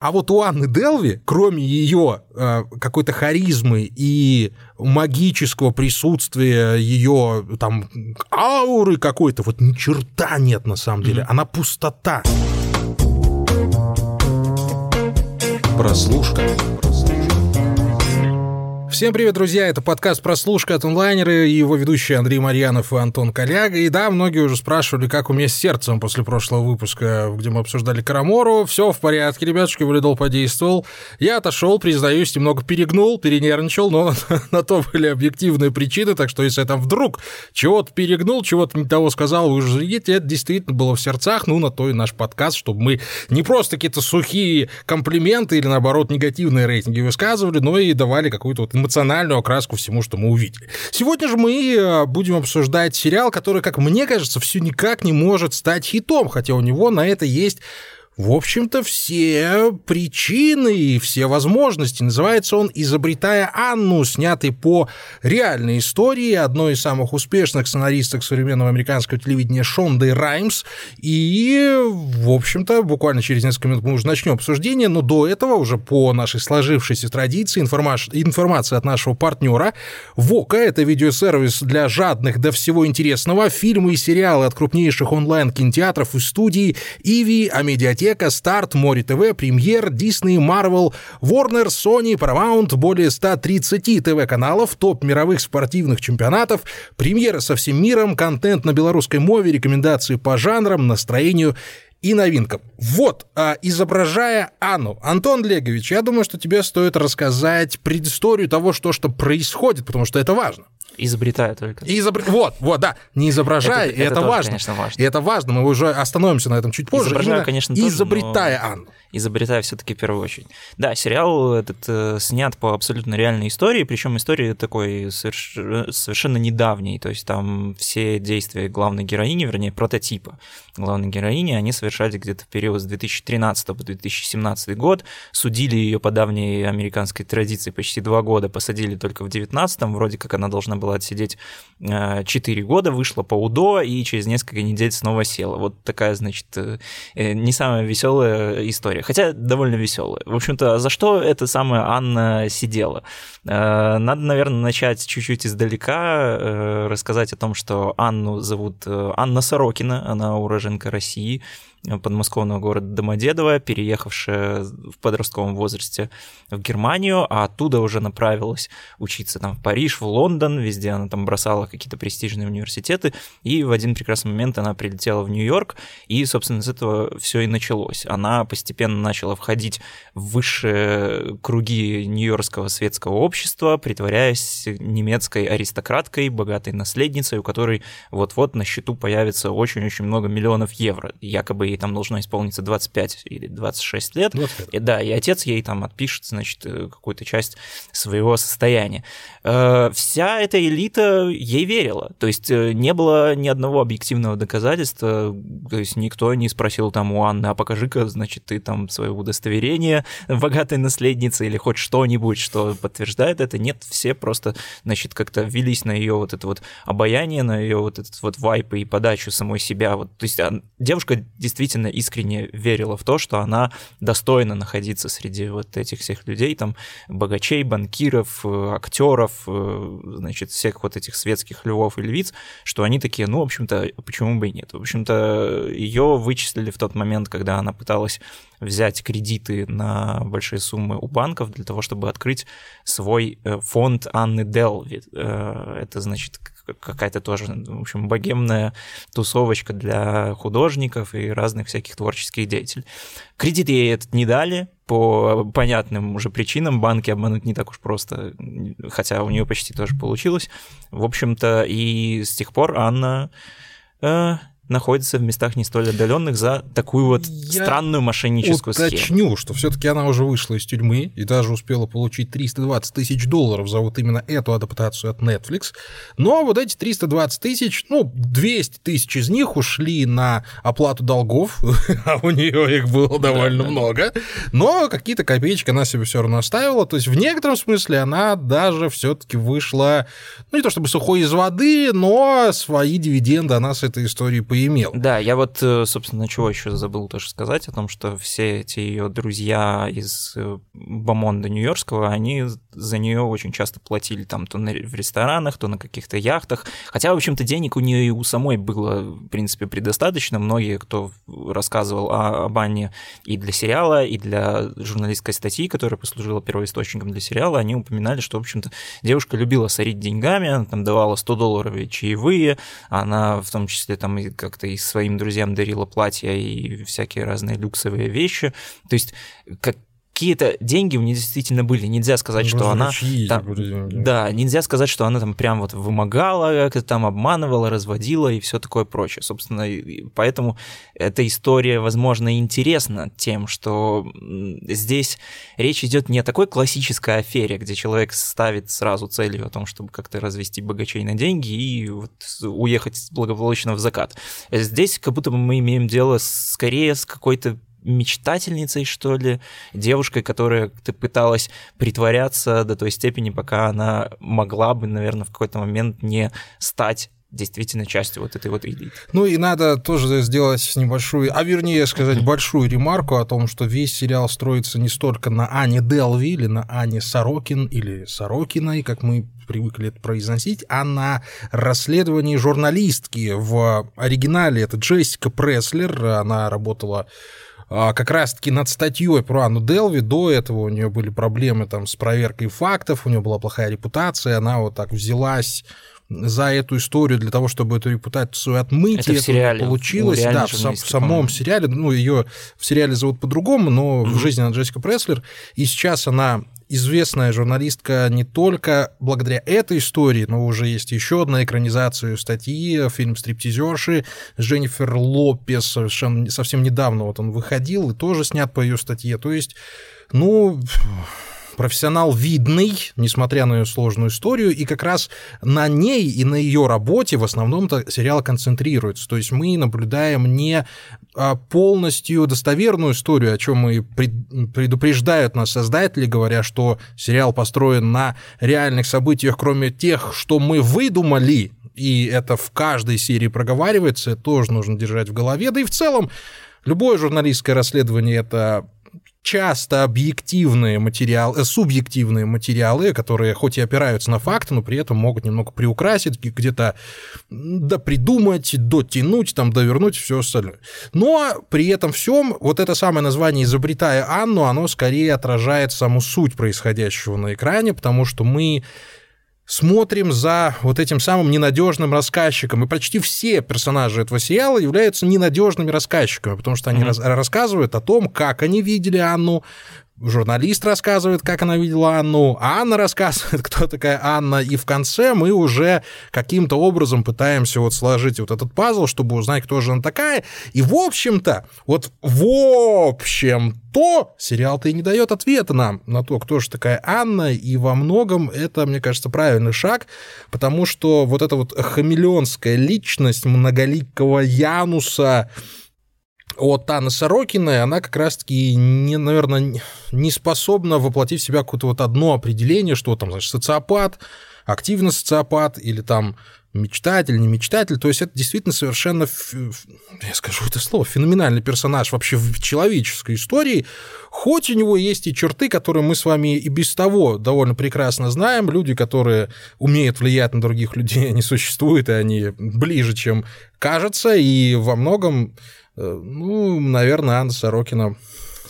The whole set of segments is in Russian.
А вот у Анны Делви, кроме ее э, какой-то харизмы и магического присутствия, ее там ауры какой-то, вот ни черта нет на самом деле. Mm-hmm. Она пустота. Прослушка. Всем привет, друзья! Это подкаст «Прослушка» от онлайнера и его ведущие Андрей Марьянов и Антон Коляга. И да, многие уже спрашивали, как у меня с сердцем после прошлого выпуска, где мы обсуждали Карамору. Все в порядке, ребятушки, валидол подействовал. Я отошел, признаюсь, немного перегнул, перенервничал, но на то были объективные причины, так что если я там вдруг чего-то перегнул, чего-то не того сказал, вы уже видите, это действительно было в сердцах, ну, на то и наш подкаст, чтобы мы не просто какие-то сухие комплименты или, наоборот, негативные рейтинги высказывали, но и давали какую-то вот эмоциональную окраску всему, что мы увидели. Сегодня же мы э, будем обсуждать сериал, который, как мне кажется, все никак не может стать хитом, хотя у него на это есть в общем-то, все причины и все возможности. Называется он «Изобретая Анну», снятый по реальной истории одной из самых успешных сценаристок современного американского телевидения Шонды Раймс. И, в общем-то, буквально через несколько минут мы уже начнем обсуждение, но до этого уже по нашей сложившейся традиции информация, информация от нашего партнера ВОКа, это видеосервис для жадных до всего интересного, фильмы и сериалы от крупнейших онлайн-кинотеатров и студий, Иви, Амедиатека, Медиатека, Старт, Море ТВ, Премьер, Дисней, Марвел, Warner, Sony, Paramount, более 130 ТВ-каналов, топ мировых спортивных чемпионатов, премьеры со всем миром, контент на белорусской мове, рекомендации по жанрам, настроению и новинкам. Вот, а, изображая Анну, Антон Легович, я думаю, что тебе стоит рассказать предысторию того, что, что происходит, потому что это важно. Изобретая только. Изобр... Вот, вот, да, не изображая, это, и это, это тоже, важно. Конечно, важно. И это важно, мы уже остановимся на этом чуть позже. Изображаю, конечно, тоже, изобретая но... Анну изобретая все-таки в первую очередь. Да, сериал этот э, снят по абсолютно реальной истории, причем истории такой соверш... совершенно недавней, то есть там все действия главной героини, вернее, прототипа главной героини, они совершались где-то в период с 2013 по 2017 год, судили ее по давней американской традиции почти два года, посадили только в 19 вроде как она должна была отсидеть 4 э, года, вышла по УДО и через несколько недель снова села. Вот такая, значит, э, э, не самая веселая история история, хотя довольно веселая. В общем-то, за что эта самая Анна сидела? Э, надо, наверное, начать чуть-чуть издалека, э, рассказать о том, что Анну зовут э, Анна Сорокина, она уроженка России, подмосковного города Домодедово, переехавшая в подростковом возрасте в Германию, а оттуда уже направилась учиться там в Париж, в Лондон, везде она там бросала какие-то престижные университеты, и в один прекрасный момент она прилетела в Нью-Йорк, и, собственно, с этого все и началось. Она постепенно начала входить в высшие круги нью-йоркского светского общества, притворяясь немецкой аристократкой, богатой наследницей, у которой вот-вот на счету появится очень-очень много миллионов евро, якобы ей там должно исполниться 25 или 26 лет. 25. И, да, и отец ей там отпишет, значит, э, какую-то часть своего состояния. Э, вся эта элита ей верила. То есть э, не было ни одного объективного доказательства, то есть никто не спросил там у Анны, а покажи-ка, значит, ты там свое удостоверение богатой наследницы или хоть что-нибудь, что подтверждает это. Нет, все просто, значит, как-то велись на ее вот это вот обаяние, на ее вот этот вот вайп и подачу самой себя. Вот, то есть а, девушка действительно действительно искренне верила в то, что она достойна находиться среди вот этих всех людей, там, богачей, банкиров, э, актеров, э, значит, всех вот этих светских львов и львиц, что они такие, ну, в общем-то, почему бы и нет. В общем-то, ее вычислили в тот момент, когда она пыталась взять кредиты на большие суммы у банков для того, чтобы открыть свой э, фонд Анны Делви. Это, значит, какая-то тоже, в общем, богемная тусовочка для художников и разных всяких творческих деятелей. Кредит ей этот не дали, по понятным уже причинам банки обмануть не так уж просто, хотя у нее почти тоже получилось. В общем-то, и с тех пор Анна э, находится в местах не столь отдаленных за такую вот Я странную мошенническую уточню, схему. Уточню, что все-таки она уже вышла из тюрьмы и даже успела получить 320 тысяч долларов за вот именно эту адаптацию от Netflix. Но вот эти 320 тысяч, ну, 200 тысяч из них ушли на оплату долгов, а у нее их было довольно да, много. Но какие-то копеечки она себе все равно оставила. То есть в некотором смысле она даже все-таки вышла, ну, не то чтобы сухой из воды, но свои дивиденды она с этой историей появилась и имел. Да, я вот, э, собственно, чего еще забыл тоже сказать о том, что все эти ее друзья из э, Бамонда Нью-Йоркского, они за нее очень часто платили там то в ресторанах, то на каких-то яхтах. Хотя, в общем-то, денег у нее и у самой было, в принципе, предостаточно. Многие, кто рассказывал о, об Анне и для сериала, и для журналистской статьи, которая послужила первоисточником для сериала, они упоминали, что, в общем-то, девушка любила сорить деньгами, она там давала 100 долларов чаевые, она в том числе там как-то и своим друзьям дарила платья и всякие разные люксовые вещи. То есть как какие-то деньги у нее действительно были. Нельзя сказать, ну, что она... Там, да, нельзя сказать, что она там прям вот вымогала, как-то там обманывала, разводила и все такое прочее. Собственно, поэтому эта история, возможно, интересна тем, что здесь речь идет не о такой классической афере, где человек ставит сразу целью о том, чтобы как-то развести богачей на деньги и вот уехать благополучно в закат. Здесь как будто бы мы имеем дело скорее с какой-то мечтательницей, что ли, девушкой, которая пыталась притворяться до той степени, пока она могла бы, наверное, в какой-то момент не стать действительно частью вот этой вот элиты. Ну и надо тоже сделать небольшую, а вернее сказать большую ремарку о том, что весь сериал строится не столько на Ане Делви или на Ане Сорокин или Сорокиной, как мы привыкли это произносить, а на расследовании журналистки. В оригинале это Джессика Преслер, она работала как раз-таки над статьей про Анну Делви. До этого у нее были проблемы там с проверкой фактов, у нее была плохая репутация, она вот так взялась за эту историю для того, чтобы эту репутацию отмыть. Это в сериале. Получилось, да, в, в самом сериале. Ну, ее в сериале зовут по-другому, но mm-hmm. в жизни она Джессика Преслер. И сейчас она известная журналистка не только благодаря этой истории, но уже есть еще одна экранизация статьи, фильм «Стриптизерши» с Дженнифер Лопес, совершенно совсем недавно вот он выходил и тоже снят по ее статье. То есть, ну, профессионал видный, несмотря на ее сложную историю, и как раз на ней и на ее работе в основном-то сериал концентрируется. То есть мы наблюдаем не а, полностью достоверную историю, о чем и предупреждают нас создатели, говоря, что сериал построен на реальных событиях, кроме тех, что мы выдумали, и это в каждой серии проговаривается, тоже нужно держать в голове. Да и в целом любое журналистское расследование — это часто объективные материалы, э, субъективные материалы, которые хоть и опираются на факты, но при этом могут немного приукрасить, где-то допридумать, дотянуть, там, довернуть все остальное. Но при этом всем вот это самое название «Изобретая Анну», оно скорее отражает саму суть происходящего на экране, потому что мы смотрим за вот этим самым ненадежным рассказчиком. И почти все персонажи этого сериала являются ненадежными рассказчиками, потому что они mm-hmm. рассказывают о том, как они видели Анну, журналист рассказывает, как она видела Анну, а Анна рассказывает, кто такая Анна, и в конце мы уже каким-то образом пытаемся вот сложить вот этот пазл, чтобы узнать, кто же она такая. И в общем-то, вот в общем-то, сериал-то и не дает ответа нам на то, кто же такая Анна, и во многом это, мне кажется, правильный шаг, потому что вот эта вот хамелеонская личность многоликого Януса, от Анны Сорокиной, она как раз-таки, не, наверное, не способна воплотить в себя какое-то вот одно определение, что там, значит, социопат, активно социопат или там мечтатель, не мечтатель. То есть это действительно совершенно, я скажу это слово, феноменальный персонаж вообще в человеческой истории. Хоть у него есть и черты, которые мы с вами и без того довольно прекрасно знаем. Люди, которые умеют влиять на других людей, они существуют, и они ближе, чем кажется. И во многом ну, наверное, Анна Сорокина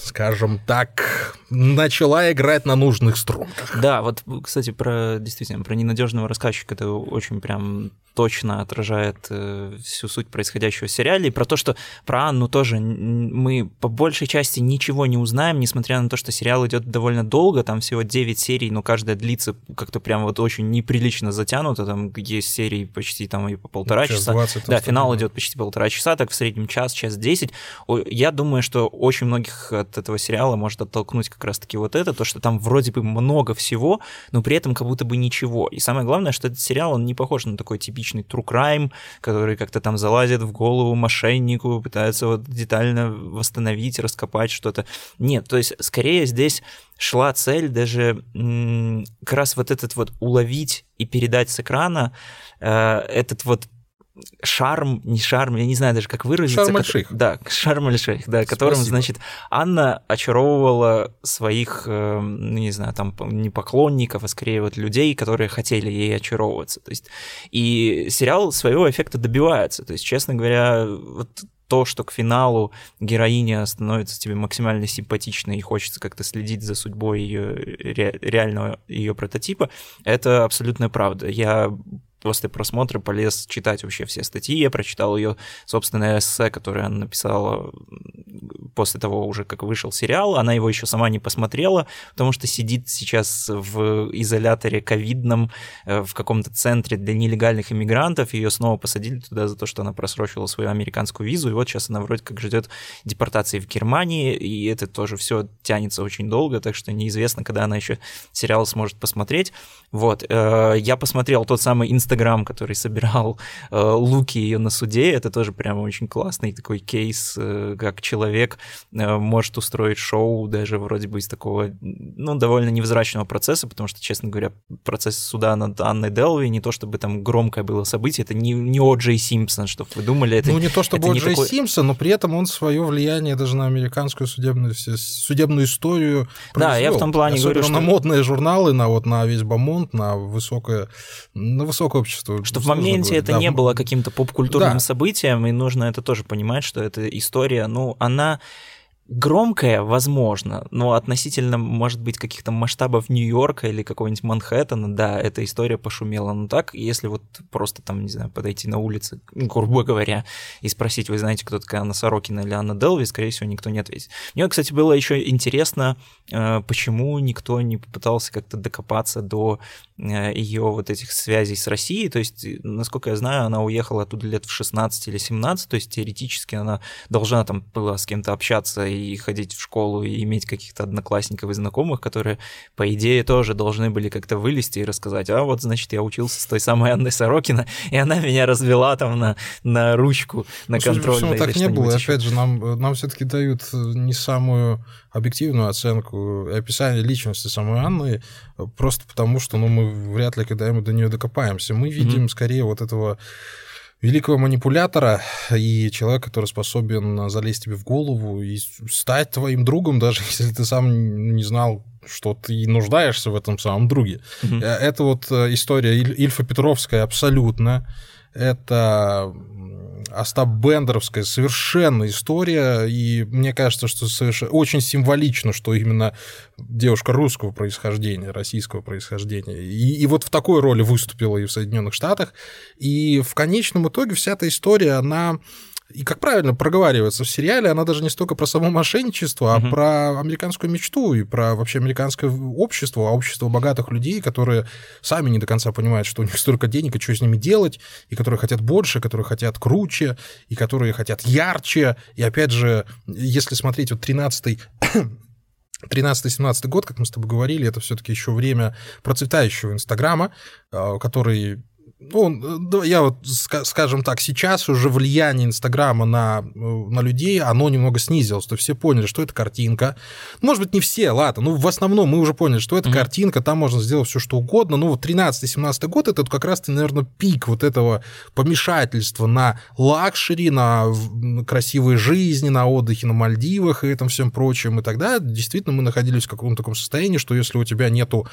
скажем так, начала играть на нужных струнках. Да, вот, кстати, про действительно про ненадежного рассказчика это очень прям точно отражает э, всю суть происходящего в сериале. И про то, что про Анну тоже мы по большей части ничего не узнаем, несмотря на то, что сериал идет довольно долго, там всего 9 серий, но каждая длится как-то прям вот очень неприлично затянуто, там есть серии почти там и по полтора час часа. 20, да, финал идет почти полтора часа, так в среднем час, час 10. Я думаю, что очень многих от этого сериала может оттолкнуть как раз-таки вот это, то, что там вроде бы много всего, но при этом как будто бы ничего. И самое главное, что этот сериал, он не похож на такой типичный true crime, который как-то там залазит в голову мошеннику, пытается вот детально восстановить, раскопать что-то. Нет, то есть скорее здесь шла цель даже как раз вот этот вот уловить и передать с экрана э, этот вот шарм, не шарм, я не знаю даже, как выразиться. Шарм аль-Шейх. Да, шарм аль-Шейх, да, которым, Спасибо. значит, Анна очаровывала своих, э, ну, не знаю, там, не поклонников, а скорее вот людей, которые хотели ей очаровываться. То есть, и сериал своего эффекта добивается. То есть, честно говоря, вот то, что к финалу героиня становится тебе максимально симпатичной и хочется как-то следить за судьбой ее реального ее прототипа, это абсолютная правда. Я после просмотра полез читать вообще все статьи, я прочитал ее собственное эссе, которое она написала после того уже, как вышел сериал, она его еще сама не посмотрела, потому что сидит сейчас в изоляторе ковидном э, в каком-то центре для нелегальных иммигрантов, ее снова посадили туда за то, что она просрочила свою американскую визу, и вот сейчас она вроде как ждет депортации в Германии, и это тоже все тянется очень долго, так что неизвестно, когда она еще сериал сможет посмотреть. Вот, э, я посмотрел тот самый Инстаграм, который собирал э, луки ее на суде, это тоже прямо очень классный такой кейс, как человек Э, может устроить шоу даже вроде бы из такого, ну, довольно невзрачного процесса, потому что, честно говоря, процесс суда над Анной Делви не то чтобы там громкое было событие, это не, не О. Джей Симпсон, что вы думали. Это, ну, не то чтобы О. Джей такой... Симпсон, но при этом он свое влияние даже на американскую судебную, судебную историю произвел. Да, я в том плане Особенно говорю, что... на модные журналы, на, вот, на весь Бамонт, на высокое, на высокое общество. Что в моменте это да, не было каким-то поп-культурным да. событием, и нужно это тоже понимать, что эта история, ну, она громкое, возможно, но относительно, может быть, каких-то масштабов Нью-Йорка или какого-нибудь Манхэттена, да, эта история пошумела. Но так, если вот просто там, не знаю, подойти на улице, грубо говоря, и спросить, вы знаете, кто такая Анна Сорокина или Анна Делви, скорее всего, никто не ответит. Мне, кстати, было еще интересно, почему никто не попытался как-то докопаться до Э, ее вот этих связей с Россией, то есть, насколько я знаю, она уехала оттуда лет в 16 или 17, то есть теоретически она должна там была с кем-то общаться и ходить в школу и иметь каких-то одноклассников и знакомых, которые, по идее, тоже должны были как-то вылезти и рассказать, а вот, значит, я учился с той самой Анной Сорокина, и она меня развела там на, на ручку, на ну, контрольной. так не было, еще. опять же, нам, нам все-таки дают не самую объективную оценку описание личности самой Анны, просто потому что ну, мы вряд ли когда-нибудь до нее докопаемся. Мы видим mm-hmm. скорее вот этого великого манипулятора и человека, который способен залезть тебе в голову и стать твоим другом, даже если ты сам не знал, что ты нуждаешься в этом самом друге. Mm-hmm. Это вот э, история Ильфа Петровская абсолютно. Это Остап Бендеровская совершенно история, и мне кажется, что совершенно, очень символично, что именно девушка русского происхождения, российского происхождения, и, и вот в такой роли выступила и в Соединенных Штатах, и в конечном итоге вся эта история, она и как правильно проговаривается в сериале, она даже не столько про само мошенничество, а угу. про американскую мечту и про вообще американское общество, общество богатых людей, которые сами не до конца понимают, что у них столько денег, и что с ними делать, и которые хотят больше, которые хотят круче, и которые хотят ярче. И опять же, если смотреть вот 13 13-17 год, как мы с тобой говорили, это все-таки еще время процветающего Инстаграма, а, который ну, я вот, скажем так, сейчас уже влияние Инстаграма на, э, на людей, оно немного снизилось. То все поняли, что это картинка. Может быть, не все, ладно, ну, в основном мы уже поняли, что это mm-hmm. картинка, там можно сделать все, что угодно. Ну, вот 13-17 год, это как раз-таки, наверное, пик вот этого помешательства на luxury, на красивой жизни, на отдыхе на Мальдивах и этом всем прочем. И тогда действительно мы находились в каком-то таком состоянии, что если у тебя нету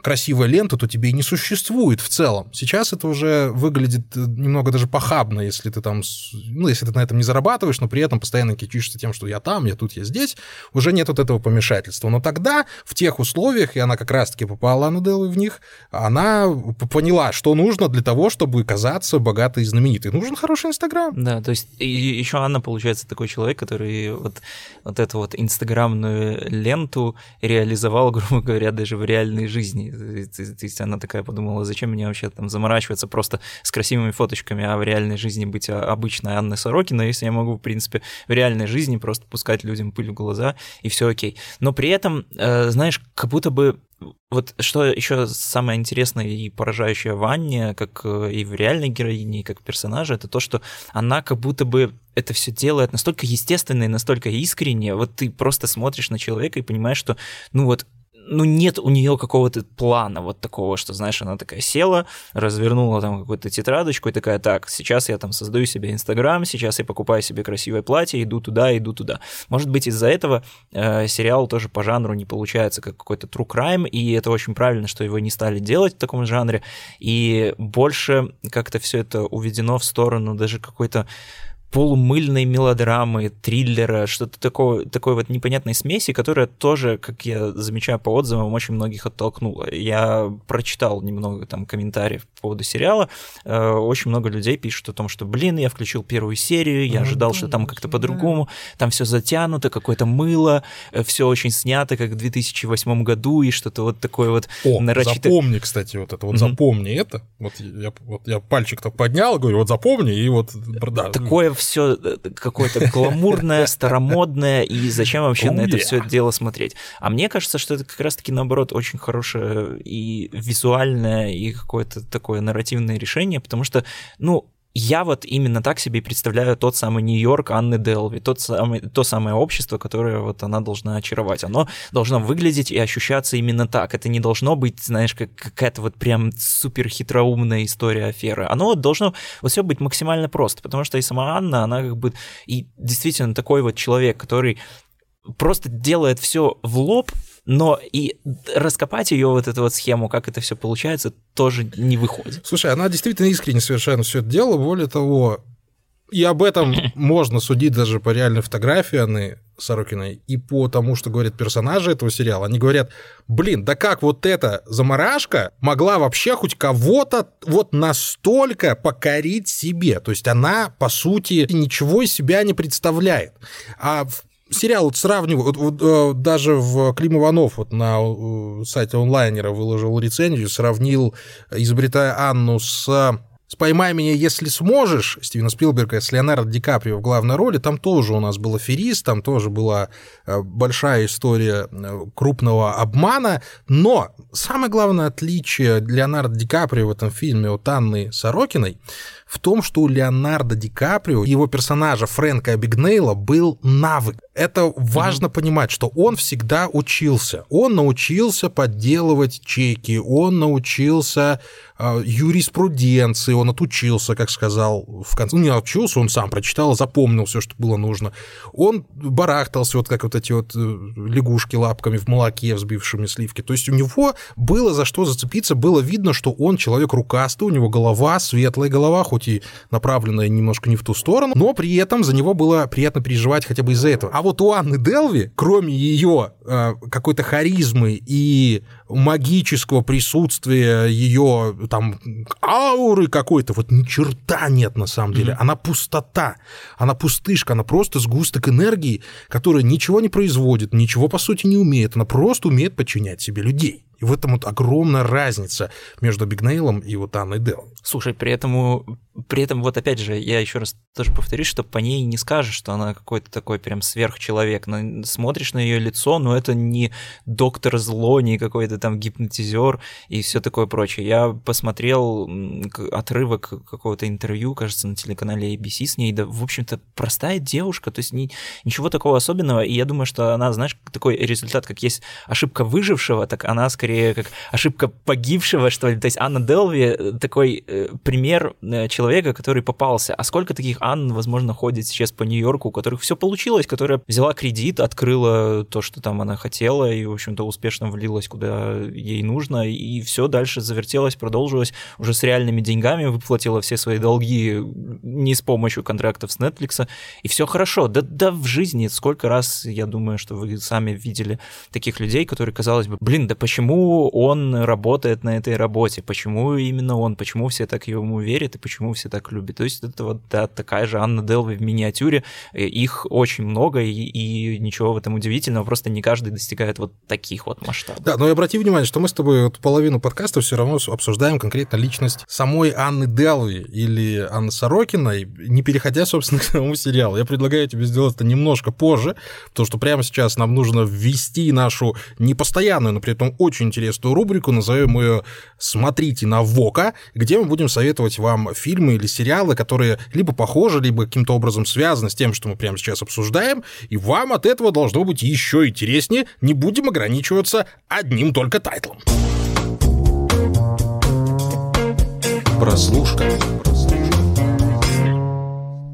красивой ленты, то тебе и не существует в целом. Сейчас это уже выглядит э, немного даже похабно, если ты там, ну, если ты на этом не зарабатываешь, но при этом постоянно кичишься тем, что я там, я тут, я здесь, уже нет вот этого помешательства. Но тогда, в тех условиях, и она как раз-таки попала Анна Делви в них, она поняла, что нужно для того, чтобы казаться богатой и знаменитой. Нужен хороший Инстаграм. Да, то есть и еще Анна, получается, такой человек, который вот, вот эту вот инстаграмную ленту реализовал, грубо говоря, даже в реальной жизни. То есть она такая подумала, зачем мне вообще там заморачиваться оказывается просто с красивыми фоточками, а в реальной жизни быть обычной Анной Сорокиной, если я могу, в принципе, в реальной жизни просто пускать людям пыль в глаза, и все окей. Но при этом, э, знаешь, как будто бы вот что еще самое интересное и поражающее в Анне, как э, и в реальной героине, и как персонаже, это то, что она как будто бы это все делает настолько естественно и настолько искренне. Вот ты просто смотришь на человека и понимаешь, что, ну вот, ну, нет у нее какого-то плана вот такого, что, знаешь, она такая села, развернула там какую-то тетрадочку и такая, так, сейчас я там создаю себе Инстаграм, сейчас я покупаю себе красивое платье, иду туда, иду туда. Может быть, из-за этого э, сериал тоже по жанру не получается как какой-то true crime, и это очень правильно, что его не стали делать в таком жанре, и больше как-то все это уведено в сторону даже какой-то полумыльной мелодрамы, триллера, что-то такое, такой вот непонятной смеси, которая тоже, как я замечаю по отзывам, очень многих оттолкнула. Я прочитал немного там комментариев по поводу сериала, э, очень много людей пишут о том, что, блин, я включил первую серию, я ожидал, что там как-то по-другому, там все затянуто, какое-то мыло, э, все очень снято, как в 2008 году, и что-то вот такое вот О, нарочито... запомни, кстати, вот это, вот mm-hmm. запомни это, вот я, вот я пальчик так поднял, говорю, вот запомни, и вот, да. Такое все э, какое-то гламурное, старомодное, и зачем вообще на это все дело смотреть? А мне кажется, что это как раз-таки, наоборот, очень хорошее и визуальное, и какое-то такое нарративное решение, потому что, ну, я вот именно так себе представляю тот самый Нью-Йорк Анны Делви, тот самый, то самое общество, которое вот она должна очаровать. Оно должно выглядеть и ощущаться именно так. Это не должно быть, знаешь, как какая-то вот прям супер хитроумная история аферы. Оно должно вот все быть максимально просто, потому что и сама Анна, она как бы и действительно такой вот человек, который просто делает все в лоб, но и раскопать ее вот эту вот схему, как это все получается, тоже не выходит. Слушай, она действительно искренне совершенно все это делала, более того, и об этом можно судить даже по реальной фотографии Анны Сорокиной и по тому, что говорят персонажи этого сериала. Они говорят, блин, да как вот эта заморашка могла вообще хоть кого-то вот настолько покорить себе? То есть она, по сути, ничего из себя не представляет. А в сериал вот сравниваю, вот, вот, э, даже в Клим Иванов вот на э, сайте онлайнера выложил рецензию, сравнил, изобретая Анну с с «Поймай меня, если сможешь» Стивена Спилберга с Леонардо Ди Каприо в главной роли, там тоже у нас был аферист, там тоже была э, большая история крупного обмана, но самое главное отличие Леонардо Ди Каприо в этом фильме от Анны Сорокиной – в том, что у Леонардо Ди Каприо, его персонажа Фрэнка Абигнейла, был навык. Это важно mm-hmm. понимать, что он всегда учился. Он научился подделывать чеки, он научился э, юриспруденции, он отучился, как сказал в конце. Ну, не отучился, он сам прочитал, запомнил все, что было нужно. Он барахтался, вот как вот эти вот э, лягушки лапками в молоке, взбившими сливки. То есть у него было за что зацепиться, было видно, что он человек рукастый, у него голова, светлая голова, хоть и направленная немножко не в ту сторону, но при этом за него было приятно переживать хотя бы из-за этого. А вот у Анны Делви, кроме ее э, какой-то харизмы и магического присутствия ее там ауры какой-то, вот ни черта нет на самом деле. Mm-hmm. Она пустота, она пустышка, она просто сгусток энергии, которая ничего не производит, ничего по сути не умеет, она просто умеет подчинять себе людей. И в этом вот огромная разница между Бигнейлом и вот Анной Дел. Слушай, при этом, при этом вот опять же, я еще раз тоже повторюсь, что по ней не скажешь, что она какой-то такой прям сверхчеловек. Но смотришь на ее лицо, но это не доктор зло, не какой-то там гипнотизер и все такое прочее. Я посмотрел отрывок какого-то интервью, кажется, на телеканале ABC с ней, да, в общем-то, простая девушка, то есть ни, ничего такого особенного, и я думаю, что она, знаешь, такой результат, как есть ошибка выжившего, так она скорее как ошибка погибшего, что ли. То есть Анна Делви э, такой э, пример э, человека, который попался. А сколько таких Анн, возможно, ходит сейчас по Нью-Йорку, у которых все получилось, которая взяла кредит, открыла то, что там она хотела, и, в общем-то, успешно влилась куда ей нужно, и все дальше завертелось, продолжилось уже с реальными деньгами, выплатила все свои долги не с помощью контрактов с Netflix, и все хорошо. Да, да в жизни сколько раз, я думаю, что вы сами видели таких людей, которые, казалось бы, блин, да почему он работает на этой работе, почему именно он, почему все так ему верят и почему все так любят. То есть это вот да, такая же Анна Делви в миниатюре, э, их очень много, и, и ничего в этом удивительного, просто не каждый достигает вот таких вот масштабов. Да, но и обрати внимание, что мы с тобой вот половину подкаста все равно обсуждаем конкретно личность самой Анны Делви или Анны Сорокиной, не переходя, собственно, к самому сериалу. Я предлагаю тебе сделать это немножко позже, потому что прямо сейчас нам нужно ввести нашу непостоянную, но при этом очень интересную рубрику, назовем ее «Смотрите на Вока», где мы будем советовать вам фильмы или сериалы, которые либо похожи, либо каким-то образом связаны с тем, что мы прямо сейчас обсуждаем, и вам от этого должно быть еще интереснее. Не будем ограничиваться одним только тайтлом. Прослушка.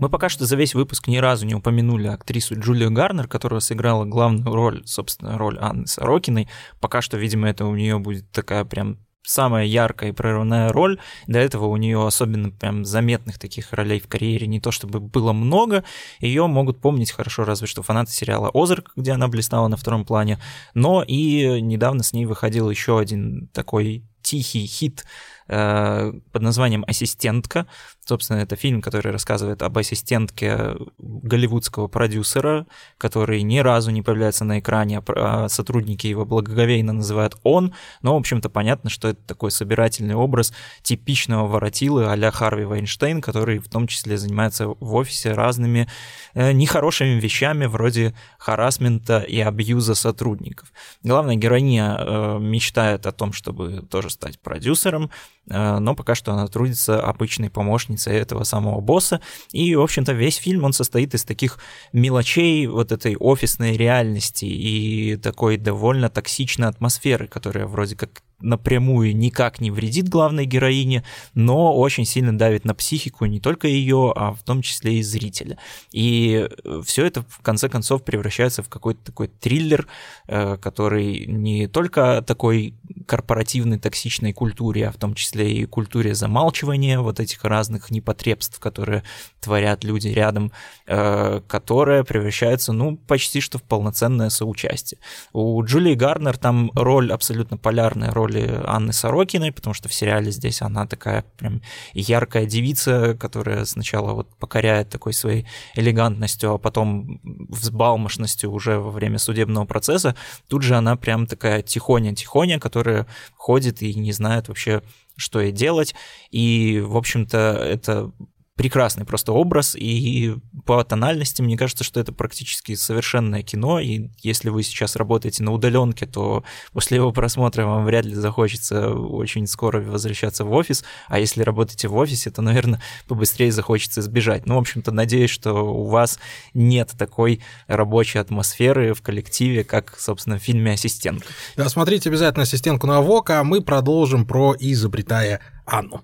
Мы пока что за весь выпуск ни разу не упомянули актрису Джулию Гарнер, которая сыграла главную роль, собственно, роль Анны Сорокиной. Пока что, видимо, это у нее будет такая прям самая яркая и прорывная роль. До этого у нее особенно прям заметных таких ролей в карьере не то чтобы было много. Ее могут помнить хорошо разве что фанаты сериала «Озарк», где она блистала на втором плане. Но и недавно с ней выходил еще один такой тихий хит под названием «Ассистентка». Собственно, это фильм, который рассказывает об ассистентке голливудского продюсера, который ни разу не появляется на экране, а, а сотрудники его благоговейно называют «он». Но, в общем-то, понятно, что это такой собирательный образ типичного воротилы а-ля Харви Вайнштейн, который в том числе занимается в офисе разными э, нехорошими вещами вроде харасмента и абьюза сотрудников. Главная героиня э, мечтает о том, чтобы тоже стать продюсером, Э, но пока что она трудится обычной помощницей этого самого босса. И, в общем-то, весь фильм, он состоит из таких мелочей вот этой офисной реальности и такой довольно токсичной атмосферы, которая вроде как напрямую никак не вредит главной героине, но очень сильно давит на психику не только ее, а в том числе и зрителя. И все это в конце концов превращается в какой-то такой триллер, э, который не только такой корпоративной токсичной культуре, а в том числе и культуре замалчивания вот этих разных непотребств, которые творят люди рядом, э, которая превращается, ну, почти что в полноценное соучастие. У Джулии Гарнер там роль абсолютно полярная, роль роли Анны Сорокиной, потому что в сериале здесь она такая прям яркая девица, которая сначала вот покоряет такой своей элегантностью, а потом взбалмошностью уже во время судебного процесса. Тут же она прям такая тихоня-тихоня, которая ходит и не знает вообще, что ей делать. И, в общем-то, это прекрасный просто образ, и по тональности мне кажется, что это практически совершенное кино, и если вы сейчас работаете на удаленке, то после его просмотра вам вряд ли захочется очень скоро возвращаться в офис, а если работаете в офисе, то, наверное, побыстрее захочется сбежать. Ну, в общем-то, надеюсь, что у вас нет такой рабочей атмосферы в коллективе, как, собственно, в фильме «Ассистентка». Да, смотрите обязательно «Ассистентку на ВОК», а мы продолжим про «Изобретая Анну».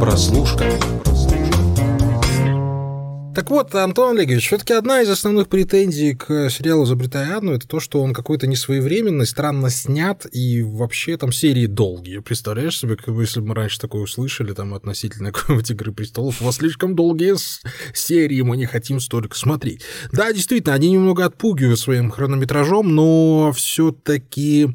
Прослушка. Так вот, Антон Олегович, все-таки одна из основных претензий к сериалу «Изобретая Анну» это то, что он какой-то несвоевременный, странно снят, и вообще там серии долгие. Представляешь себе, как бы, если бы мы раньше такое услышали там относительно какой-нибудь «Игры престолов», у вас слишком долгие серии, мы не хотим столько смотреть. Да, действительно, они немного отпугивают своим хронометражом, но все-таки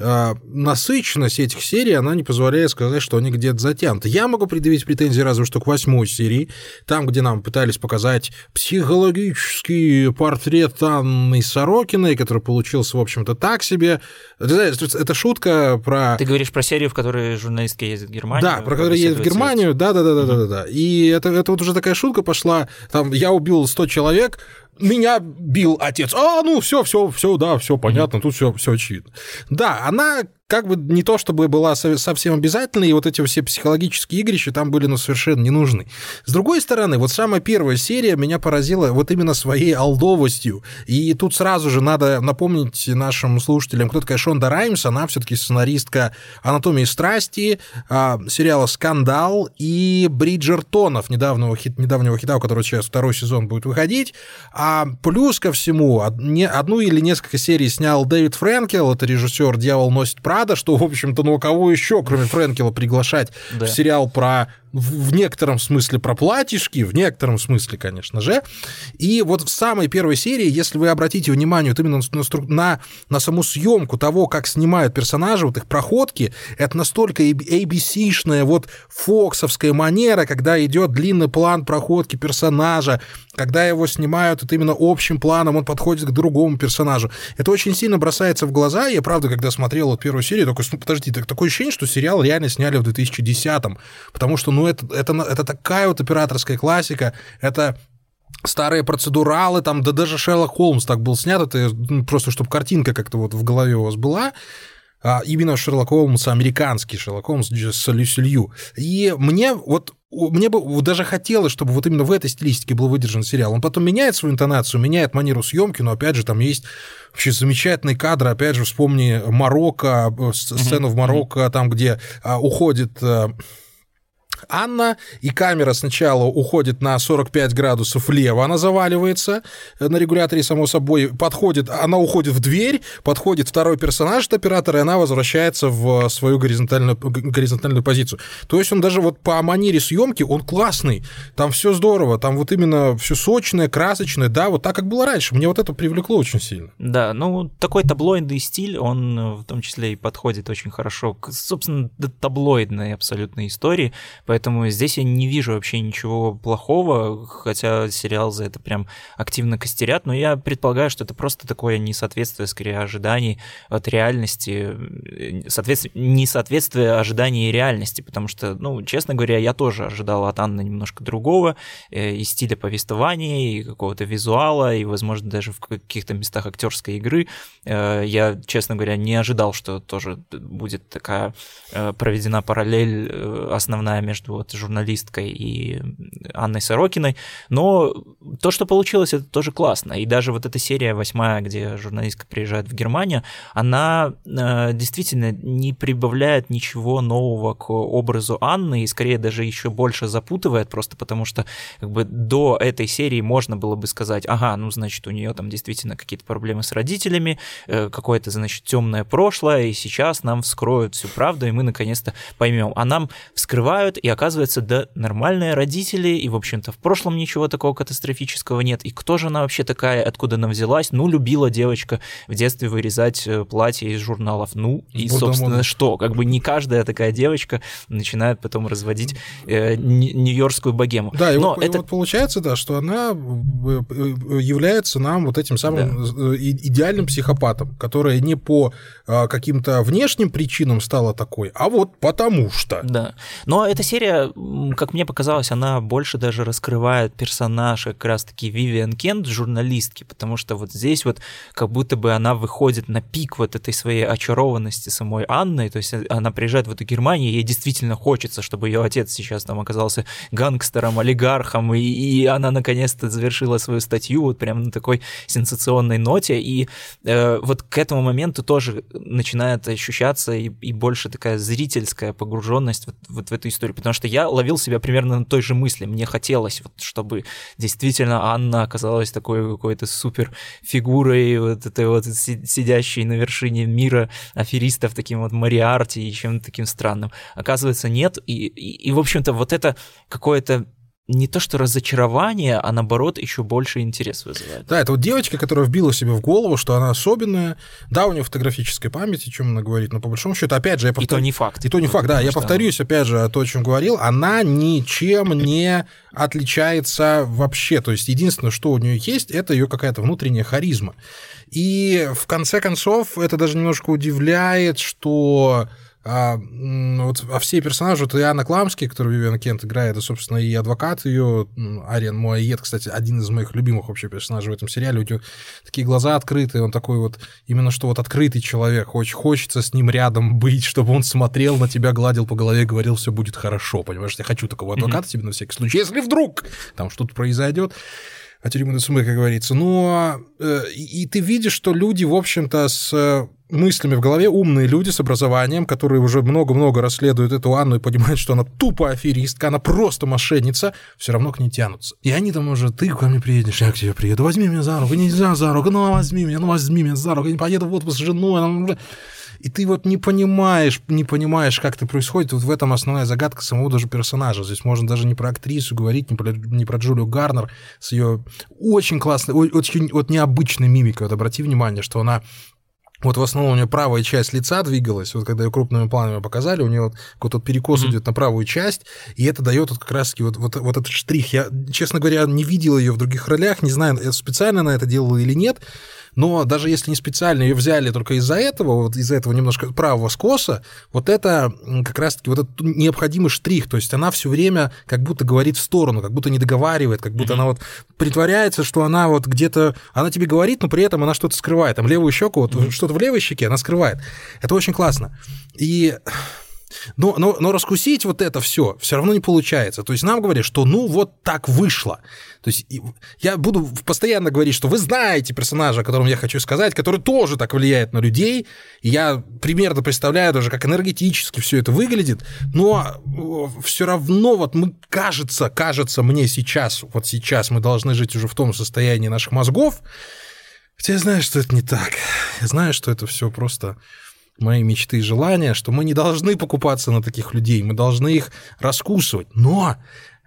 насыщенность этих серий, она не позволяет сказать, что они где-то затянуты. Я могу предъявить претензии разве что к восьмой серии, там, где нам пытались показать психологический портрет Анны Сорокиной, который получился, в общем-то, так себе. Это шутка про... Ты говоришь про серию, в которой журналистка ездит в Германию? Да, про которую едет в Германию, да-да-да-да-да. И это, это вот уже такая шутка пошла, там, я убил 100 человек, меня бил отец. А, ну все, все, все, да, все понятно, тут все, все очевидно. Да, она как бы не то чтобы была совсем обязательной, и вот эти все психологические игрища там были ну, совершенно не нужны. С другой стороны, вот самая первая серия меня поразила вот именно своей алдовостью. И тут сразу же надо напомнить нашим слушателям, кто такая Шонда Раймс, она все-таки сценаристка «Анатомии страсти», а, сериала «Скандал» и «Бриджертонов», недавнего, хит, недавнего хита, у которого сейчас второй сезон будет выходить. А плюс ко всему, одну или несколько серий снял Дэвид Фрэнкел, это режиссер «Дьявол носит право», надо, что, в общем-то, ну, а кого еще, кроме Фрэнкела, приглашать да. в сериал про в некотором смысле про платьишки, в некотором смысле, конечно же. И вот в самой первой серии, если вы обратите внимание вот именно на, на, на саму съемку того, как снимают персонажи, вот их проходки, это настолько ABC-шная вот фоксовская манера, когда идет длинный план проходки персонажа, когда его снимают вот именно общим планом, он подходит к другому персонажу. Это очень сильно бросается в глаза. Я, правда, когда смотрел вот первую серию, такой, подожди, так, такое ощущение, что сериал реально сняли в 2010-м, потому что, ну, ну, это, это, это такая вот операторская классика, это старые процедуралы, там, да даже Шерлок Холмс так был снят, это просто, чтобы картинка как-то вот в голове у вас была. а, именно Шерлок Холмс, американский Шерлок Холмс с Люсилью. И мне вот мне бы даже хотелось, чтобы вот именно в этой стилистике был выдержан сериал. Он потом меняет свою интонацию, меняет манеру съемки, но опять же там есть вообще замечательные кадры. Опять же, вспомни Марокко, э, сцену в Марокко, там, где а, уходит э, Анна, и камера сначала уходит на 45 градусов влево, она заваливается э, на регуляторе, само собой, подходит, она уходит в дверь, подходит второй персонаж от оператора, и она возвращается в свою горизонтальную, горизонтальную позицию. То есть он даже вот по манере съемки, он классный, там все здорово, там вот именно все сочное, красочное, да, вот так, как было раньше. Мне вот это привлекло очень сильно. Да, ну, такой таблоидный стиль, он э, в том числе и подходит очень хорошо к, собственно, таблоидной абсолютной истории, Поэтому здесь я не вижу вообще ничего плохого, хотя сериал за это прям активно костерят, но я предполагаю, что это просто такое несоответствие, скорее, ожиданий от реальности, соответствие, несоответствие ожиданий и реальности, потому что, ну, честно говоря, я тоже ожидал от Анны немножко другого, э, и стиля повествования, и какого-то визуала, и, возможно, даже в каких-то местах актерской игры. Э, я, честно говоря, не ожидал, что тоже будет такая э, проведена параллель основная между между вот журналисткой и Анной Сорокиной, но то, что получилось, это тоже классно. И даже вот эта серия восьмая, где журналистка приезжает в Германию, она э, действительно не прибавляет ничего нового к образу Анны и скорее даже еще больше запутывает, просто потому что как бы до этой серии можно было бы сказать, ага, ну значит у нее там действительно какие-то проблемы с родителями, э, какое-то значит темное прошлое, и сейчас нам вскроют всю правду, и мы наконец-то поймем. А нам вскрывают и оказывается, да, нормальные родители, и, в общем-то, в прошлом ничего такого катастрофического нет. И кто же она вообще такая, откуда она взялась? Ну, любила девочка в детстве вырезать э, платье из журналов. Ну, и, Буду собственно, что? Как бы не каждая такая девочка начинает потом разводить э, нью-йоркскую богему. Да, и, Но вот, это... вот получается, да, что она э, э, является нам вот этим самым да. идеальным психопатом, которая не по каким-то внешним причинам стала такой, а вот потому что. Да. Но эта серия серия, как мне показалось, она больше даже раскрывает персонажа как раз-таки Вивиан Кент, журналистки, потому что вот здесь вот как будто бы она выходит на пик вот этой своей очарованности самой Анны, то есть она приезжает в эту Германию, ей действительно хочется, чтобы ее отец сейчас там оказался гангстером, олигархом, и, и она наконец-то завершила свою статью вот прям на такой сенсационной ноте, и э, вот к этому моменту тоже начинает ощущаться и, и больше такая зрительская погруженность вот, вот в эту историю, потому потому что я ловил себя примерно на той же мысли. Мне хотелось, вот, чтобы действительно Анна оказалась такой какой-то супер фигурой, вот этой вот сидящей на вершине мира аферистов, таким вот Мариарти и чем-то таким странным. Оказывается, нет. И, и, и в общем-то, вот это какое-то не то что разочарование, а наоборот еще больше интерес вызывает. Да, это вот девочка, которая вбила себе в голову, что она особенная. Да, у нее фотографическая память, о чем она говорит, но по большому счету, опять же, я повторю... И то не факт. И то не факт, да. Я повторюсь, опять же, то, о чем говорил. Она ничем не отличается вообще. То есть единственное, что у нее есть, это ее какая-то внутренняя харизма. И в конце концов, это даже немножко удивляет, что а, вот, а все персонажи, вот и Анна Кламский, которую Вивиан Кент играет, и, собственно, и адвокат ее, Ариан Муайет, кстати, один из моих любимых вообще персонажей в этом сериале, у него такие глаза открытые, он такой вот, именно что вот открытый человек, очень хочется с ним рядом быть, чтобы он смотрел на тебя, гладил по голове, говорил, все будет хорошо, понимаешь, я хочу такого адвоката mm-hmm. тебе на всякий случай, если вдруг там что-то произойдет а тюрьмы сумы, как говорится. Но э, и ты видишь, что люди, в общем-то, с мыслями в голове, умные люди с образованием, которые уже много-много расследуют эту Анну и понимают, что она тупо аферистка, она просто мошенница, все равно к ней тянутся. И они там уже, ты ко мне приедешь, я к тебе приеду, возьми меня за руку, нельзя за руку, ну возьми меня, ну возьми меня за руку, я не поеду в отпуск с женой, и ты вот не понимаешь, не понимаешь, как это происходит. Вот в этом основная загадка самого даже персонажа. Здесь можно даже не про актрису говорить, не про, не про Джулию Гарнер с ее очень классной, очень вот необычной мимикой. Вот обрати внимание, что она вот в основном у нее правая часть лица двигалась, вот когда ее крупными планами показали, у нее вот какой-то перекос mm-hmm. идет на правую часть, и это дает вот как раз-таки вот, вот, вот этот штрих. Я, честно говоря, не видел ее в других ролях, не знаю, специально она это делала или нет, но даже если не специально ее взяли только из-за этого, вот из-за этого немножко правого скоса, вот это как раз-таки вот этот необходимый штрих, то есть она все время как будто говорит в сторону, как будто не договаривает, как будто mm-hmm. она вот притворяется, что она вот где-то, она тебе говорит, но при этом она что-то скрывает, там левую щеку, вот mm-hmm. что-то в левой щеке она скрывает. Это очень классно. И но, но, но раскусить вот это все все равно не получается. То есть нам говорят, что ну вот так вышло. То есть я буду постоянно говорить, что вы знаете персонажа, о котором я хочу сказать, который тоже так влияет на людей. Я примерно представляю даже, как энергетически все это выглядит. Но э, все равно вот мы, кажется, кажется мне сейчас, вот сейчас мы должны жить уже в том состоянии наших мозгов, Хотя я знаю, что это не так. Я знаю, что это все просто мои мечты и желания, что мы не должны покупаться на таких людей, мы должны их раскусывать. Но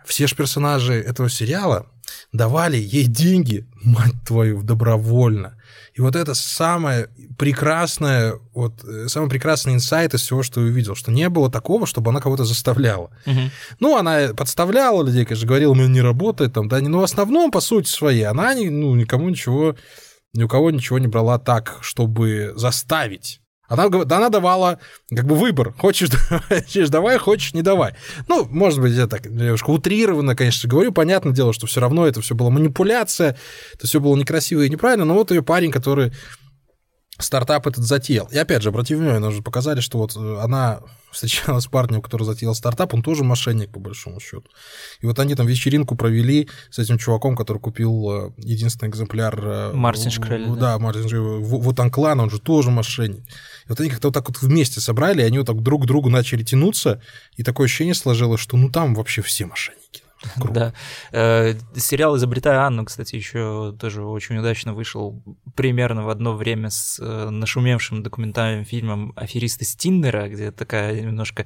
все же персонажи этого сериала давали ей деньги, мать твою, добровольно. И вот это самое прекрасное, вот э, самый прекрасный инсайт из всего, что я увидел, что не было такого, чтобы она кого-то заставляла. Угу. Ну, она подставляла людей, конечно, говорила, у меня не работает, там, да, но в основном, по сути своей, она ну, никому ничего, ни у кого ничего не брала так, чтобы заставить она, она давала как бы выбор. Хочешь, хочешь давай, хочешь не давай. Ну, может быть, я так немножко утрированно, конечно, говорю. Понятное дело, что все равно это все была манипуляция, это все было некрасиво и неправильно. Но вот ее парень, который стартап этот затеял. И опять же, обрати внимание, уже показали, что вот э, она встречалась с парнем, который затеял стартап, он тоже мошенник, по большому счету. И вот они там вечеринку провели с этим чуваком, который купил э, единственный экземпляр... Э, Мартин Шкрель. Да, да, Мартин Шкрель. Вот Анклан, он же тоже мошенник. И вот они как-то вот так вот вместе собрали, и они вот так друг к другу начали тянуться, и такое ощущение сложилось, что ну там вообще все мошенники. Круто. Да. Э, сериал «Изобретая Анну», кстати, еще тоже очень удачно вышел примерно в одно время с э, нашумевшим документальным фильмом «Аферисты с Тиндера», где такая немножко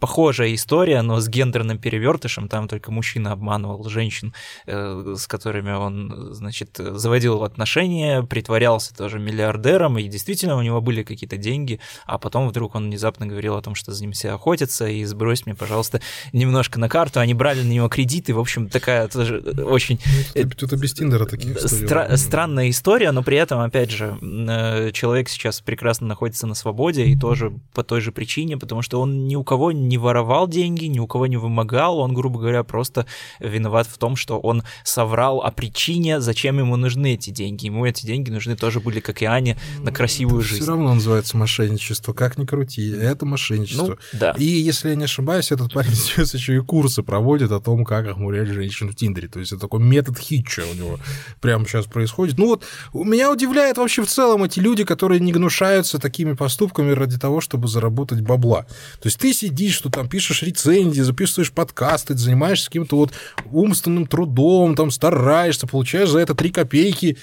похожая история, но с гендерным перевертышем. Там только мужчина обманывал женщин, э, с которыми он, значит, заводил отношения, притворялся тоже миллиардером, и действительно у него были какие-то деньги, а потом вдруг он внезапно говорил о том, что за ним все охотятся, и сбрось мне, пожалуйста, немножко на карту. Они брали на него кредит, кредиты, в общем, такая тоже очень... Ну, тут без Тиндера таких стра- Странная история, но при этом, опять же, э, человек сейчас прекрасно находится на свободе, и тоже по той же причине, потому что он ни у кого не воровал деньги, ни у кого не вымогал, он, грубо говоря, просто виноват в том, что он соврал о причине, зачем ему нужны эти деньги. Ему эти деньги нужны тоже были, как и Ане, на красивую жизнь. Все равно называется мошенничество, как ни крути, это мошенничество. Ну, да. И если я не ошибаюсь, этот парень сейчас еще и курсы проводит о том, как охмурять женщин в Тиндере. То есть это такой метод хитча у него прямо сейчас происходит. Ну вот меня удивляет вообще в целом эти люди, которые не гнушаются такими поступками ради того, чтобы заработать бабла. То есть ты сидишь, что там пишешь рецензии, записываешь подкасты, ты занимаешься каким-то вот умственным трудом, там стараешься, получаешь за это три копейки,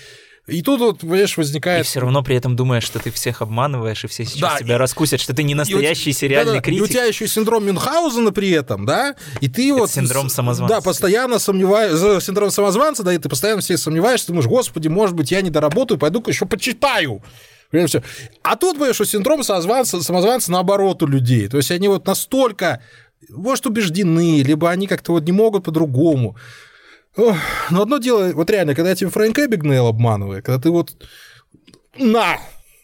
и тут вот, понимаешь, возникает... И все равно при этом думаешь, что ты всех обманываешь, и все сейчас да, тебя и... раскусят, что ты не настоящий и сериальный да, критик. И у тебя еще синдром Мюнхгаузена при этом, да? И ты Это вот... синдром самозванца. Да, постоянно сомневаешься... Синдром самозванца, да, и ты постоянно все сомневаешься, думаешь, господи, может быть, я не доработаю, пойду-ка еще почитаю. Все. А тут, понимаешь, что синдром самозванца, самозванца наоборот у людей. То есть они вот настолько, может, убеждены, либо они как-то вот не могут по-другому. Ох, но одно дело, вот реально, когда тебе Фрэнк Эбигнейл обманывает, когда ты вот на,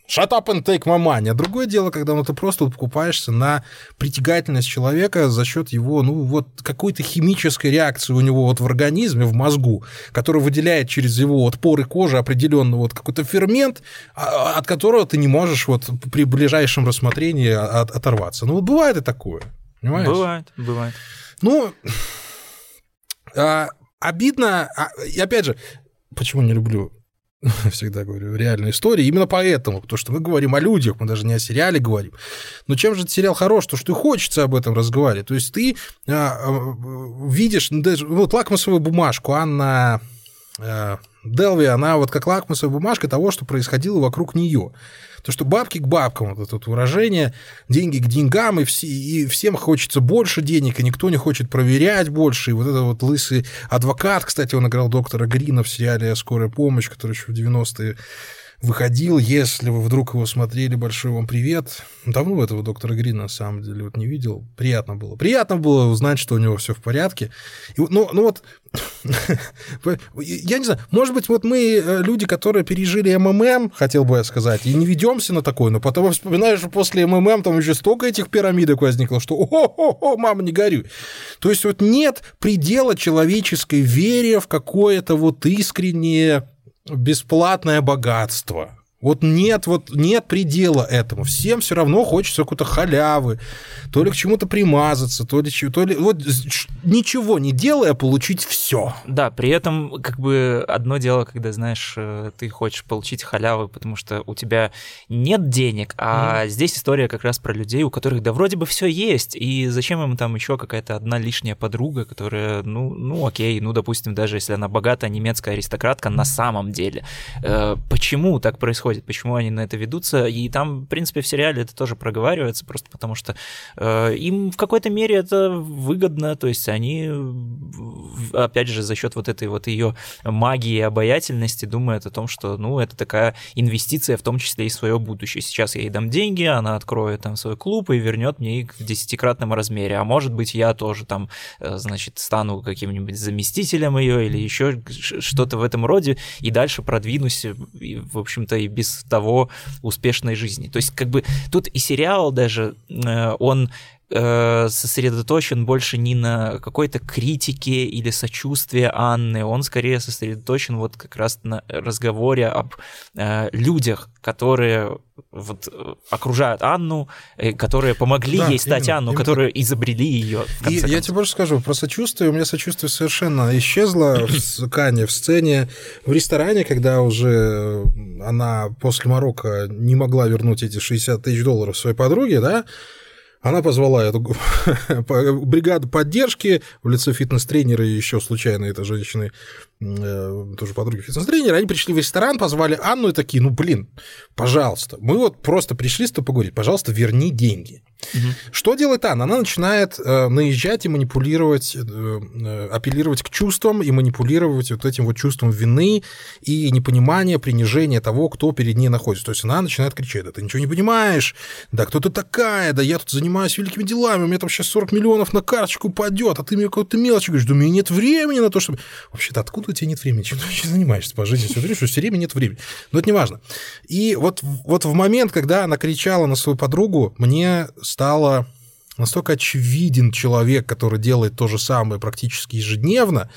shut up and take my money. А другое дело, когда ну, ты просто вот покупаешься на притягательность человека за счет его, ну, вот какой-то химической реакции у него вот в организме, в мозгу, который выделяет через его вот поры кожи определенный вот какой-то фермент, а, от которого ты не можешь вот при ближайшем рассмотрении от, оторваться. Ну, вот бывает и такое, понимаешь? Бывает, бывает. Ну, а, обидно, а, и опять же, почему не люблю всегда говорю, реальные истории. Именно поэтому, потому что мы говорим о людях, мы даже не о сериале говорим. Но чем же этот сериал хорош? То, что хочется об этом разговаривать. То есть ты а, а, видишь, ну, даже, вот лакмусовую бумажку Анна а, Делви, она вот как лакмусовая бумажка того, что происходило вокруг нее. То, что бабки к бабкам, вот это вот выражение, деньги к деньгам, и, все, и всем хочется больше денег, и никто не хочет проверять больше. И вот это вот лысый адвокат, кстати, он играл доктора Грина в сериале «Скорая помощь», который еще в 90-е выходил, если вы вдруг его смотрели, большой вам привет. Давно этого доктора Грина, на самом деле, вот не видел. Приятно было. Приятно было узнать, что у него все в порядке. И, ну, ну вот, я не знаю, может быть, вот мы э, люди, которые пережили МММ, хотел бы я сказать, и не ведемся на такое, но потом вспоминаешь, что после МММ там еще столько этих пирамидок возникло, что о-о-о, мама, не горюй. То есть вот нет предела человеческой вере в какое-то вот искреннее бесплатное богатство. Вот нет, вот нет предела этому. Всем все равно хочется какой-то халявы, то ли к чему-то примазаться, то ли, то ли вот ничего не делая, получить все. Да, при этом как бы одно дело, когда, знаешь, э, ты хочешь получить халявы, потому что у тебя нет денег, а mm. здесь история как раз про людей, у которых да вроде бы все есть, и зачем им там еще какая-то одна лишняя подруга, которая, ну, ну окей, ну, допустим, даже если она богатая немецкая аристократка на самом деле. Э, почему так происходит? Происходит, почему они на это ведутся. И там, в принципе, в сериале это тоже проговаривается, просто потому что э, им в какой-то мере это выгодно, то есть они, опять же, за счет вот этой вот ее магии и обаятельности думают о том, что, ну, это такая инвестиция, в том числе и свое будущее. Сейчас я ей дам деньги, она откроет там свой клуб и вернет мне их в десятикратном размере. А может быть, я тоже там, э, значит, стану каким-нибудь заместителем ее или еще что-то в этом роде, и дальше продвинусь, в общем-то, и без того успешной жизни. То есть как бы тут и сериал даже, э, он э, сосредоточен больше не на какой-то критике или сочувствии Анны, он скорее сосредоточен вот как раз на разговоре об э, людях, которые вот э, окружают Анну, э, которые помогли да, ей стать именно, Анну, именно. которые изобрели ее. И я тебе больше скажу, про сочувствие, у меня сочувствие совершенно исчезло в Кане, в сцене, в ресторане, когда уже она после Марокко не могла вернуть эти 60 тысяч долларов своей подруге, да, она позвала эту бригаду поддержки в лице фитнес-тренера и еще случайно этой женщины, тоже подруги фитнес-тренера. Они пришли в ресторан, позвали Анну и такие, ну, блин, пожалуйста, мы вот просто пришли с тобой поговорить, пожалуйста, верни деньги. Угу. Что делает Анна? Она начинает э, наезжать и манипулировать, э, э, апеллировать к чувствам и манипулировать вот этим вот чувством вины и непонимания, принижения того, кто перед ней находится. То есть она начинает кричать, да ты ничего не понимаешь, да кто ты такая, да я тут занимаюсь великими делами, у меня там сейчас 40 миллионов на карточку упадет, а ты мне какую-то мелочь говоришь, да у меня нет времени на то, чтобы... Вообще-то откуда у тебя нет времени? Чем ты вообще занимаешься по жизни? Все время, что все время нет времени. Но это не важно. И вот, вот в момент, когда она кричала на свою подругу, мне стало настолько очевиден человек, который делает то же самое практически ежедневно,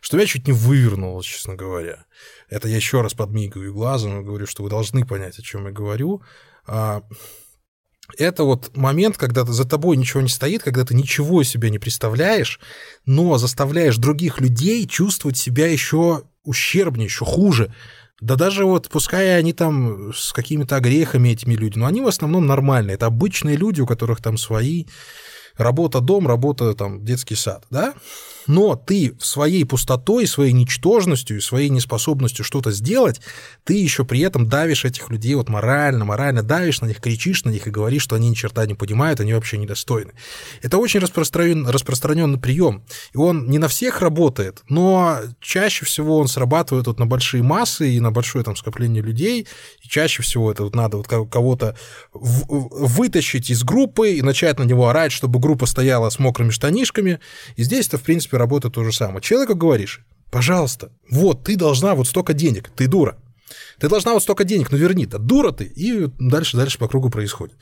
что я чуть не вывернуло, честно говоря. Это я еще раз подмигиваю глазом и говорю, что вы должны понять, о чем я говорю. Это вот момент, когда за тобой ничего не стоит, когда ты ничего себе не представляешь, но заставляешь других людей чувствовать себя еще ущербнее, еще хуже. Да даже вот, пускай они там с какими-то грехами этими люди, но они в основном нормальные. Это обычные люди, у которых там свои работа дом, работа там детский сад, да? Но ты своей пустотой, своей ничтожностью своей неспособностью что-то сделать, ты еще при этом давишь этих людей вот морально, морально давишь на них, кричишь на них и говоришь, что они ни черта не понимают, они вообще недостойны. Это очень распространен, распространенный прием, и он не на всех работает, но чаще всего он срабатывает вот на большие массы и на большое там скопление людей, и чаще всего это вот надо вот кого-то вытащить из группы и начать на него орать, чтобы группа стояла с мокрыми штанишками, и здесь это, в принципе, принципе, работает то же самое. Человеку говоришь, пожалуйста, вот, ты должна вот столько денег, ты дура. Ты должна вот столько денег, ну верни, да дура ты, и дальше-дальше по кругу происходит.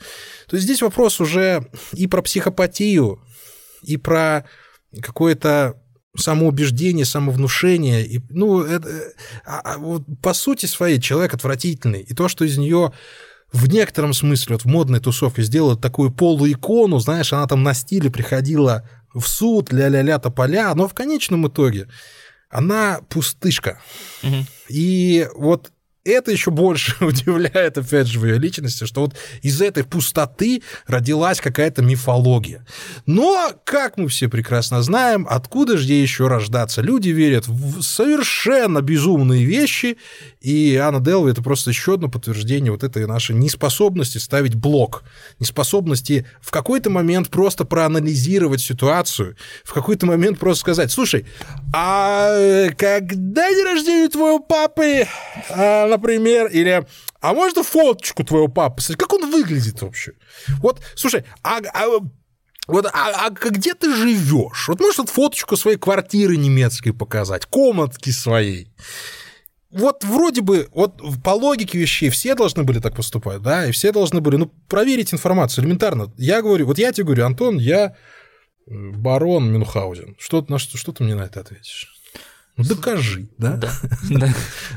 То есть здесь вопрос уже и про психопатию, и про какое-то самоубеждение, самовнушение. И, ну, это, а, а, вот, по сути своей человек отвратительный. И то, что из нее в некотором смысле вот в модной тусовке сделают такую полуикону, знаешь, она там на стиле приходила в суд, ля-ля-ля, тополя, но в конечном итоге она пустышка. Угу. И вот это еще больше удивляет, опять же, в ее личности, что вот из этой пустоты родилась какая-то мифология. Но, как мы все прекрасно знаем, откуда же ей еще рождаться? Люди верят в совершенно безумные вещи, и Анна Делви это просто еще одно подтверждение вот этой нашей неспособности ставить блок, неспособности в какой-то момент просто проанализировать ситуацию, в какой-то момент просто сказать, слушай, а когда день рождения твоего папы? А например, или а можно фоточку твоего папы посмотреть, как он выглядит вообще? Вот, слушай, а, а вот, а, а где ты живешь? Вот можешь вот фоточку своей квартиры немецкой показать, комнатки своей. Вот вроде бы, вот по логике вещей все должны были так поступать, да, и все должны были, ну, проверить информацию элементарно. Я говорю, вот я тебе говорю, Антон, я э, барон Мюнхгаузен. Что, на что, что ты мне на это ответишь? Ну, докажи, да? Да. Да,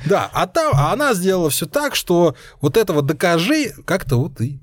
да а, там, а она сделала все так, что вот этого докажи как-то вот и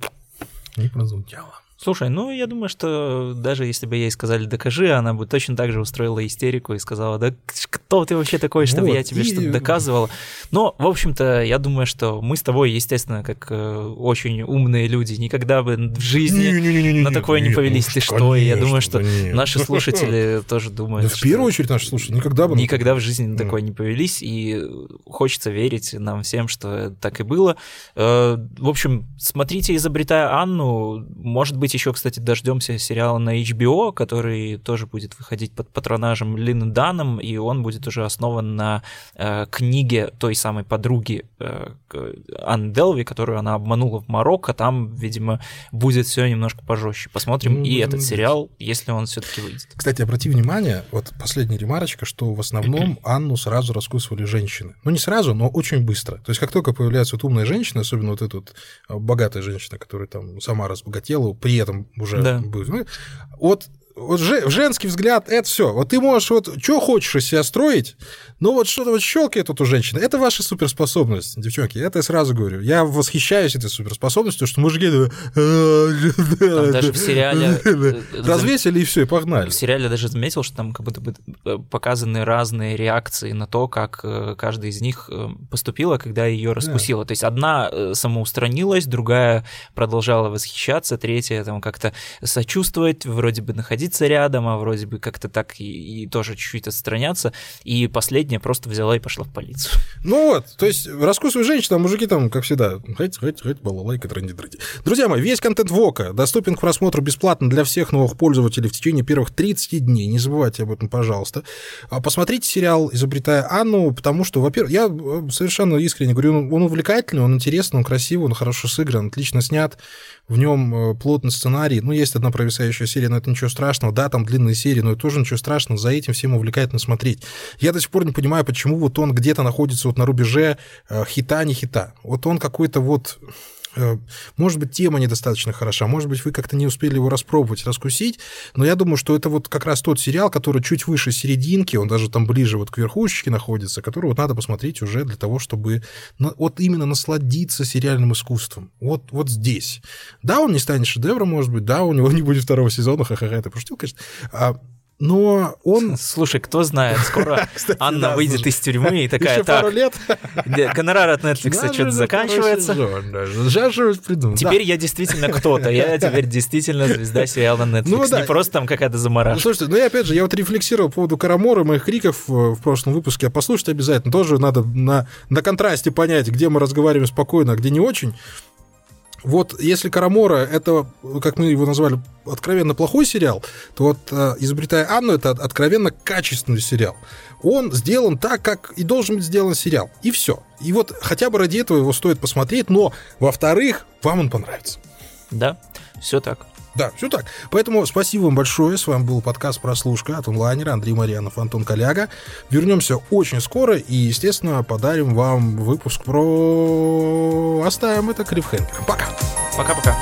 не прозвучало. Слушай, ну я думаю, что даже если бы ей сказали «докажи», она бы точно так же устроила истерику и сказала «да кто ты вообще такой, чтобы вот, я тебе и... что-то доказывал?» Но, в общем-то, я думаю, что мы с тобой, естественно, как э, очень умные люди, никогда бы в жизни не, не, не, на такое не повелись. Ты что? Конечно, я думаю, что наши слушатели тоже думают. в первую очередь наши слушатели никогда бы... Никогда в жизни на такое не повелись, и хочется верить нам всем, что так и было. Э, в общем, смотрите «Изобретая Анну», может быть, еще, кстати, дождемся сериала на HBO, который тоже будет выходить под патронажем Лины Даном, и он будет уже основан на э, книге той самой подруги э, Анны Делви, которую она обманула в Марокко. Там, видимо, будет все немножко пожестче. Посмотрим ну, и этот сериал, если он все-таки выйдет. Кстати, обрати внимание, вот последняя ремарочка, что в основном Анну сразу раскусывали женщины. Ну, не сразу, но очень быстро. То есть, как только появляется вот умная женщина, особенно вот эта вот э, богатая женщина, которая там сама разбогатела, при этом уже да. будет. Ну, вот вот женский взгляд, это все. Вот ты можешь вот что хочешь из себя строить, но вот что-то вот щелкает тут у женщины. Это ваша суперспособность, девчонки. Это я сразу говорю. Я восхищаюсь этой суперспособностью, что мужики... Там даже в сериале... Э, Развесили и все, и погнали. В сериале даже заметил, что там как будто бы э, показаны разные реакции на то, как э, каждая из них поступила, когда ее раскусила. То есть одна самоустранилась, другая продолжала восхищаться, третья там как-то сочувствовать, вроде бы находить находиться рядом, а вроде бы как-то так и, и тоже чуть-чуть отстраняться. И последняя просто взяла и пошла в полицию. Ну вот, то есть раскусывают женщины, а мужики там, как всегда, хоть, хоть, хоть, балалайка, тренди дрыди. Друзья мои, весь контент ВОКа доступен к просмотру бесплатно для всех новых пользователей в течение первых 30 дней. Не забывайте об этом, пожалуйста. А посмотрите сериал «Изобретая Анну», потому что, во-первых, я э, совершенно искренне говорю, он увлекательный, он интересный, он красивый, он хорошо сыгран, отлично снят, в нем э, плотный сценарий. Ну, есть одна провисающая серия, но это ничего страшного. Да, там длинные серии, но это тоже ничего страшного. За этим всем увлекательно смотреть. Я до сих пор не понимаю, почему вот он где-то находится вот на рубеже хита, не хита. Вот он какой-то вот может быть, тема недостаточно хороша, может быть, вы как-то не успели его распробовать, раскусить, но я думаю, что это вот как раз тот сериал, который чуть выше серединки, он даже там ближе вот к верхушечке находится, который вот надо посмотреть уже для того, чтобы вот именно насладиться сериальным искусством. Вот, вот здесь. Да, он не станет шедевром, может быть, да, у него не будет второго сезона, ха-ха-ха, это пошутил, конечно, а но он... Слушай, кто знает, скоро Кстати, Анна да, выйдет из тюрьмы и такая, Еще так, пару лет. гонорар от Netflix что-то заканчивается. Теперь я действительно кто-то, я теперь действительно звезда сериала Netflix, ну, да. не просто там какая-то заморашка. Ну, слушайте, ну и опять же, я вот рефлексировал по поводу Карамора, моих криков э, в прошлом выпуске, а послушайте обязательно, тоже надо на, на контрасте понять, где мы разговариваем спокойно, а где не очень. Вот если Карамора это, как мы его назвали, откровенно плохой сериал, то вот э, «Изобретая Анну» это откровенно качественный сериал. Он сделан так, как и должен быть сделан сериал. И все. И вот хотя бы ради этого его стоит посмотреть, но, во-вторых, вам он понравится. Да, все так. Да, все так. Поэтому спасибо вам большое. С вами был подкаст «Прослушка» от онлайнера Андрей Марьянов, Антон Коляга. Вернемся очень скоро и, естественно, подарим вам выпуск про... Оставим это Клиффхенгер. Пока. Пока-пока.